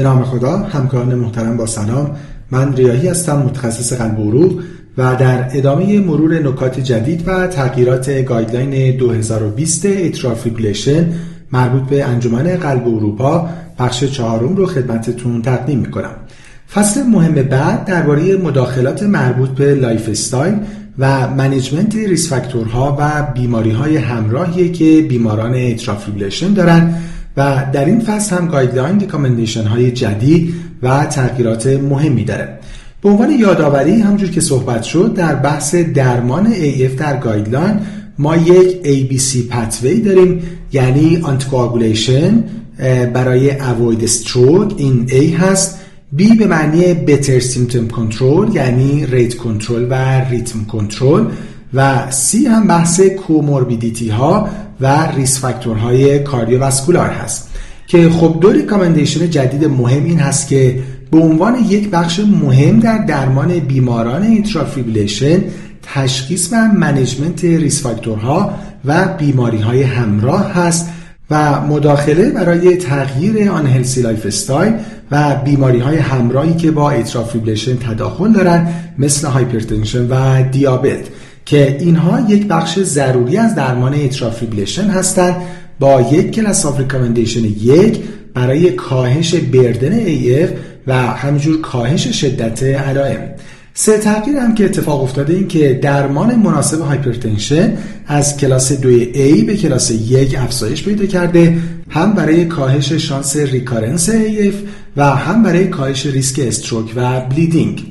به نام خدا همکاران محترم با سلام. من ریاحی هستم متخصص قلب و عروق و در ادامه مرور نکات جدید و تغییرات guideline 2020 atrial مربوط به انجمن قلب اروپا بخش چهارم رو خدمتتون تقدیم می‌کنم. فصل مهم بعد درباره مداخلات مربوط به lifestyle و management risk factor ها و بیماری های همراهی که بیماران atrial دارن. در این فصل هم guideline recommendation های جدید و تغییرات مهمی داره. به عنوان یادآوری همونجور که صحبت شد در بحث درمان AF در guideline ما یک ABC pathway داریم یعنی anticoagulation برای avoid stroke. این A هست. B به معنی better symptom control یعنی rate control و rhythm control و C هم بحث comorbidity ها و risk factor های cardiovascular هست. که خب دو recommendation جدید مهم این هست که به عنوان یک بخش مهم در درمان بیماران atrial fibrillation تشخیص و management risk factor ها و بیماری های همراه هست و مداخله برای تغییر unhealthy lifestyle و بیماری های همراهی که با atrial fibrillation تداخل دارند مثل hypertension و دیابت که اینها یک بخش ضروری از درمان atrial fibrillation هستند. با یک class of recommendation یک برای کاهش burden AF و همینجور کاهش شدت علائم. سه تغییر هم که اتفاق افتاده این که درمان مناسب hypertension از کلاس 2A به کلاس 1 افزایش پیدا کرده هم برای کاهش شانس recurrence AF و هم برای کاهش ریسک stroke و bleeding.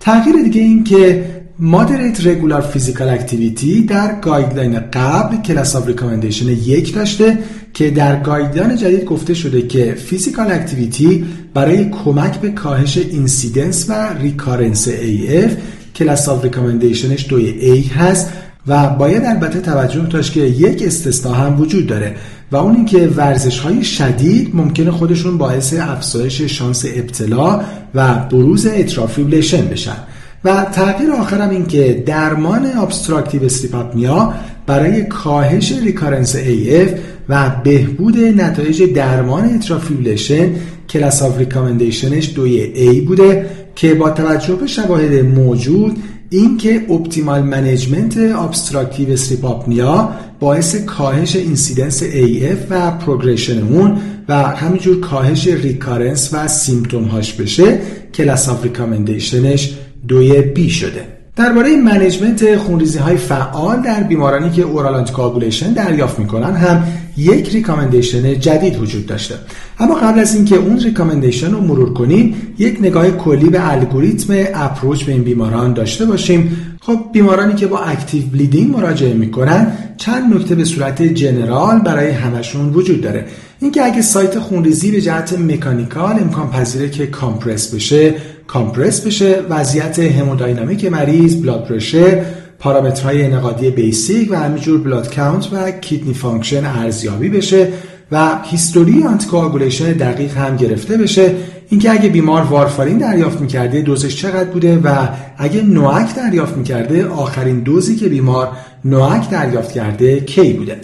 تغییر دیگه این که moderate regular physical activity در guideline قبل class of recommendation یک داشته که در guideline جدید گفته شده که physical activity برای کمک به کاهش incidence و recurrence AF class of recommendation ش دوی A هست و باید البته توجه داشت که یک استثنا هم وجود داره و اون اینکه ورزش های شدید ممکنه خودشون باعث افزایش شانس ابتلا و بروز atrial fibrillation بشن. و تغییر آخرم این که درمان obstructive sleep apnea برای کاهش recurrence AF و بهبود نتایج درمان atrial fibrillation class of recommendation ش دوی A بوده که با توجه به شواهد موجود اینکه optimal management obstructive sleep apnea باعث کاهش incidence AF و progression اون و همینجور کاهش recurrence و symptom هاش بشه class of recommendation ش دوی B شده. درباره management خونریزی های فعال در بیمارانی که oral anticoagulation دریافت می‌کنن هم یک recommendation جدید وجود داشته. اما قبل از اینکه اون recommendation رو مرور کنیم یک نگاه کلی به الگوریتم approach به این بیماران داشته باشیم. خب بیمارانی که با active bleeding مراجعه می‌کنن چند نکته به صورت general برای همشون وجود داره. اینکه اگه سایت خونریزی به جهت mechanical امکان پذیره که compress بشه compress بشه وضعیت hemodynamic مریض blood pressure پارامترهای انعقادی basic و همینجور blood count و kidney function ارزیابی بشه و history anticoagulation دقیق هم گرفته بشه. اینکه اگه بیمار وارفارین دریافت می‌کرده دوزش چقدر بوده و اگه NOAC دریافت می‌کرده آخرین دوزی که بیمار NOAC دریافت کرده کی بوده؟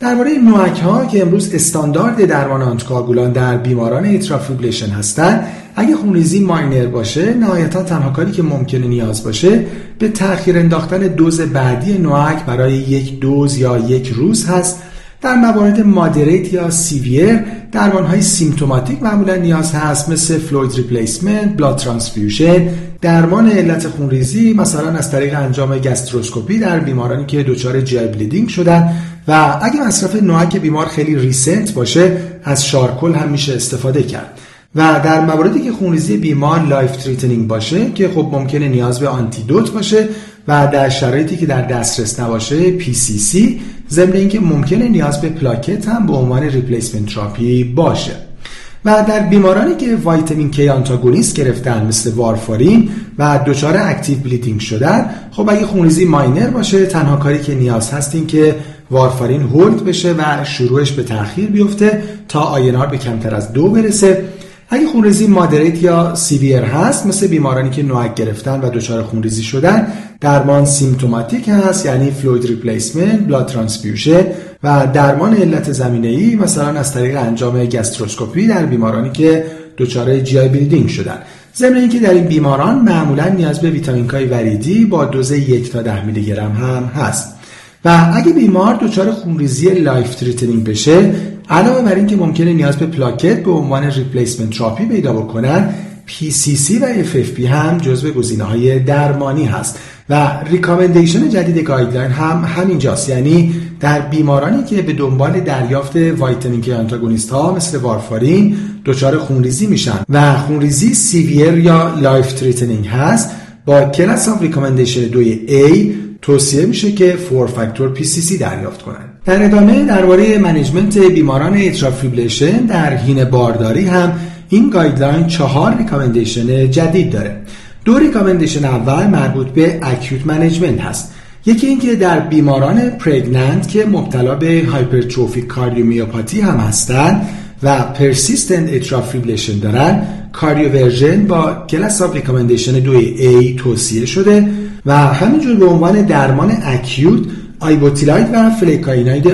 درباره NOAC ها که امروز استاندارد درمان آنتیکواگولان در بیماران atrial fibrillation هستند اگه خونریزی minor باشه نهایتا تنها کاری که ممکنه نیاز باشه به تاخیر انداختن دوز بعدی NOAC برای یک دوز یا یک روز هست. در موارد moderate یا severe درمان های symptomatic معمولا نیاز هست مثل fluid replacement، blood transfusion، درمان علت خونریزی مثلا از طریق انجام گاستروسکوپی در بیمارانی که دچار GI bleeding شدن و اگه مصرف NOAC بیمار خیلی recent باشه از charcoal هم میشه استفاده کرد. و در مواردی که خونریزی بیمار life threatening باشه که خب ممکنه نیاز به antidote باشه و در شرایطی که در دسترس نباشه PCC ضمن اینکه ممکنه نیاز به پلاکت هم به عنوان replacement therapy باشه. و در بیمارانی که vitamin K antagonist گرفتن مثل وارفارین و دچار active bleeding شدن خب اگه خونریزی minor باشه تنها کاری که نیاز هست این که وارفارین hold بشه و شروعش به تاخیر بیفته تا INR به کمتر از دو برسه. اگه خونریزی moderate یا severe هست مثل بیمارانی که NOAC گرفتن و دچار خونریزی شدن درمان symptomatic هست یعنی fluid replacement blood transfusion و درمان علت زمینه ای مثلا از طریق انجام gastroscopy در بیمارانی که دچار GI bleeding شدن. ضمن اینکه در این بیماران معمولا نیاز به ویتامین K ی وریدی با دوز یک تا ده میلی گرم هم هست. و اگه بیمار دچار خونریزی life threatening بشه علاوه بر اینکه ممکنه نیاز به پلاکت به عنوان replacement therapy پیدا بکنن PCC و FFP هم جزو گزینه های درمانی هست. و recommendation جدید guideline هم همینجاست. یعنی در بیمارانی که به دنبال دریافت vitamin K antagonist ها مثل وارفارین دچار خونریزی میشن. و خونریزی severe یا life threatening هست. با class of recommendation دوی A توصیه میشه که four factor PCC دریافت کنند. در ادامه درباره management بیماران atrial fibrillation در هین بارداری هم این guideline چهار recommendation جدید داره دو recommendation اول مربوط به acute management هست یکی اینکه در بیماران pregnant که مبتلا به hypertrophic cardiomyopathy هم هستند و persistent atrial fibrillation دارن cardioversion با class of recommendation دوی A توصیه شده و همینجور به عنوان درمان acute ibutilide و flecainide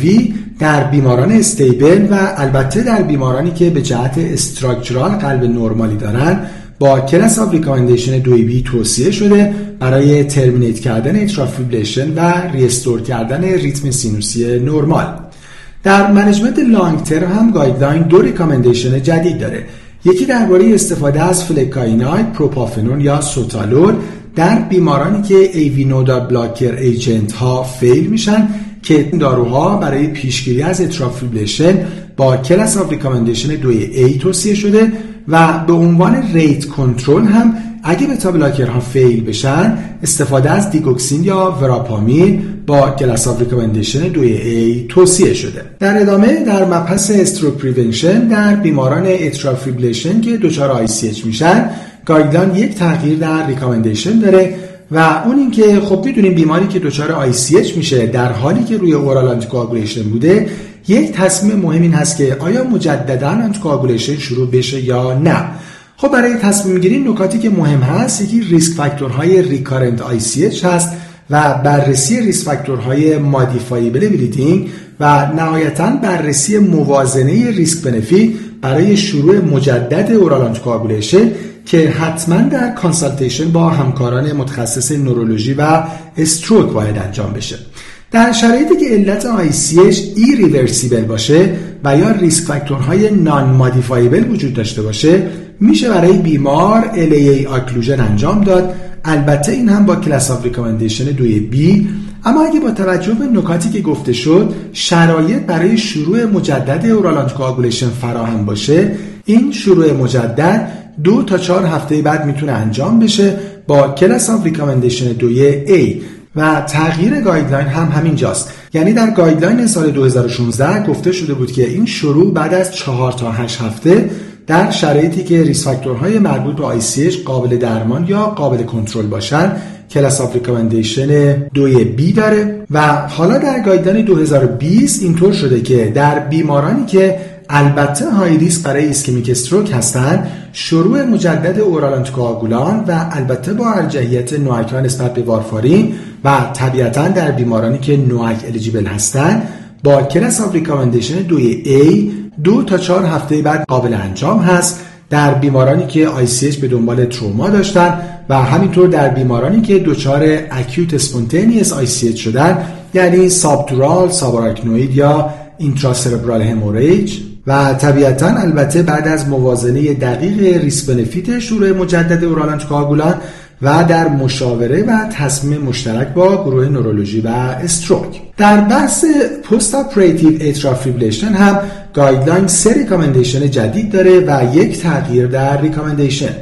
IV در بیماران stable و البته در بیمارانی که به جهت structural قلب نرمالی دارن با class of recommendation دوی B توصیه شده برای terminate کردن atrial fibrillation و restore کردن ریتم سینوسی نرمال. در management long term هم guideline دو recommendation جدید داره. یکی درباره استفاده از flecainide propafenone یا sotalol در بیمارانی که AV nodal blocker agent ها fail میشن که این داروها برای پیشگیری از atrial fibrillation با class of recommendation دوی A توصیه شده و به عنوان rate control هم اگه beta blocker ها fail بشن استفاده از digoxin یا verapamil با class of recommendation دوی A توصیه شده. در ادامه در مبحث stroke prevention در بیماران atrial fibrillation که دچار ICH میشن guideline یک تغییر در recommendation داره و اون اینکه خب می‌دونیم بیماری که دچار ICH میشه در حالی که روی oral anticoagulation بوده یک تصمیم مهم این هست که آیا مجددا anticoagulation شروع بشه یا نه. خب برای تصمیم گیری نکاتی که مهم هست یکی risk factor های recurrent ICH هست و بررسی risk factor های modifiable bleeding و نهایتا بررسی موازنه risk benefit برای شروع مجدد oral anticoagulation که حتما در consultation با همکاران متخصص نورولوژی و stroke باید انجام بشه. در شرایطی که علت ICH irreversible باشه و یا risk factor های non-modifiable وجود داشته باشه میشه برای بیمار LAA occlusion انجام داد. البته این هم با class of recommendation دوی B اما اگه با توجه به نکاتی که گفته شد شرایط برای شروع مجدد oral فراهم باشه این شروع مجدد دو تا چهار هفته بعد می‌تونه انجام بشه با class of recommendation دوی A. و تغییر guideline هم همین جاست یعنی در guideline سال 2016 گفته شده بود که این شروع بعد از چهار تا 8 هفته در شرایطی که risk factor های مربوط به ICH قابل درمان یا قابل کنترل باشن class of recommendation دوی B داره. و حالا در guideline 2020 اینطور شده که در بیمارانی که البته high risk برای ischemic stroke هستند شروع مجدد oral anticoagulant و البته با ارجحیت NOAC نسبت به وارفارین و طبیعتا در بیمارانی که NOAC eligible هستند با class of recommendation دوی A دو تا چهار هفته بعد قابل انجام هست. در بیمارانی که ICH به دنبال تروما داشتن و همینطور در بیمارانی که دچار acute spontaneous ICH شدن یعنی subdural subarachnoid یا intracerebral hemorrhage و طبیعتا البته بعد از موازنه دقیق risk benefit شروع مجدد oral anticoagulant و در مشاوره و تصمیم مشترک با گروه نورولوژی و stroke. در بحث post operative atrial fibrillation هم guideline سه recommendation جدید داره و یک تغییر در recommendation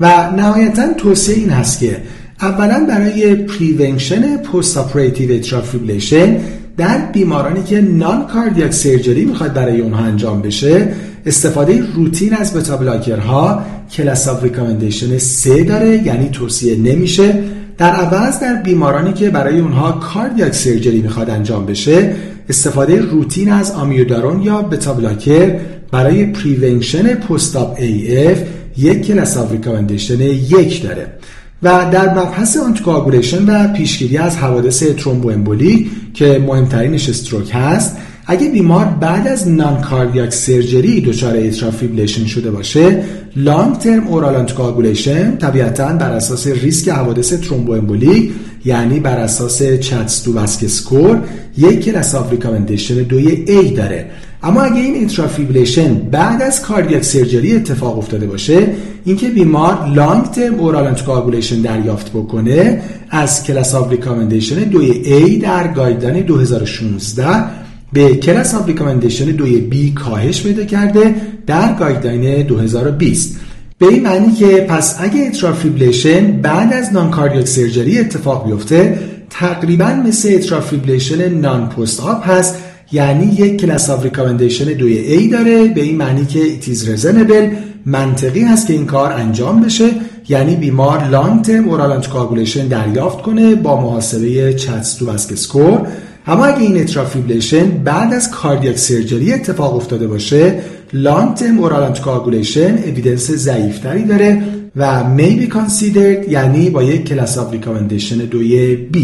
و نهایتا توصیه این هست که اولا برای prevention post operative atrial fibrillation در بیمارانی که non-cardiac surgery می‌خواد برای اونها انجام بشه استفاده روتین از beta blocker ها class of recommendation 3 داره یعنی توصیه نمیشه. در عوض در بیمارانی که برای اونها cardiac surgery می‌خواد انجام بشه استفاده روتین از amiodarone یا beta blocker برای prevention post-op AF یک class of recommendation یک داره. و در مبحث anticoagulation و پیشگیری از حوادث ترومبو امبولی که مهمترینش stroke هست اگه بیمار بعد از non-cardiac surgery دچار fibrillation شده باشه long term oral anticoagulation طبیعتا بر اساس ریسک حوادث thromboembolic یعنی بر اساس CHA2DS2-VASc score یک class of recommendation دوی A داره. اما اگه این atrial fibrillation بعد از cardiac surgery اتفاق افتاده باشه اینکه بیمار long term oral anticoagulation دریافت بکنه از class of recommendation دوی A در guideline 2016 به class of recommendation دوی B کاهش پیدا کرده در guideline 2020 به این معنی که پس اگه atrial fibrillation بعد از non surgery اتفاق بیفته تقریبا مثل atrial fibrillation non post-op هست یعنی یک class of recommendation دوی A داره به این معنی که it is reasonable منطقی هست که این کار انجام بشه یعنی بیمار long term oral دریافت کنه با محاسبه CHA2DS2 score اما اگه این atrial fibrillation بعد از cardiac surgery اتفاق افتاده باشه long term oral anticoagulation evidence ضعیفتری داره و may be considered یعنی با یک class of recommendation دوی B.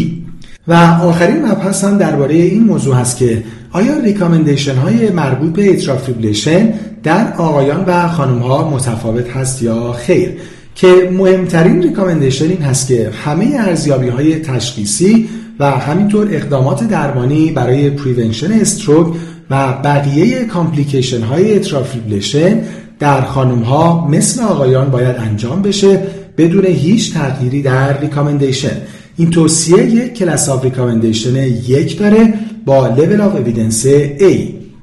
و آخرین مبحث هم درباره این موضوع هست که آیا recommendation های مربوط به atrial fibrillation در آقایان و خانم ها متفاوت هست یا خیر؟ که مهمترین recommendation این هست که همه ارزیابی های تشخیصی و همینطور اقدامات درمانی برای prevention stroke و بقیه complication های atrial fibrillation در خانم ها مثل آقایان باید انجام بشه بدون هیچ تغییری در recommendation. این توصیه یک class of recommendation یک داره با level of evidence A.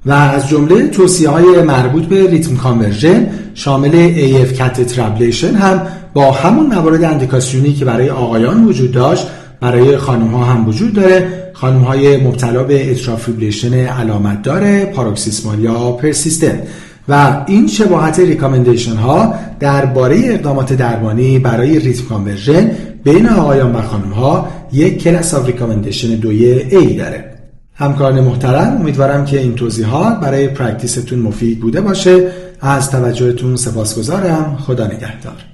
و از جمله توصیه های مربوط به rhythm conversion شامل AF catheter ablation هم با همون موارد اندیکاسیونی که برای آقایان وجود داشت برای خانم ها هم وجود داره. خانم های مبتلا به atrial fibrillation علامت داره paroxysmal یا persistent. و این شباهت recommendation ها درباره اقدامات درمانی برای rhythm conversion بین آقایان و خانم ها یک class of recommendation دوی A داره. همکاران محترم امیدوارم که این توضیحات برای practice تون مفید بوده باشه. از توجهتون سپاسگزارم. خدا نگهدار.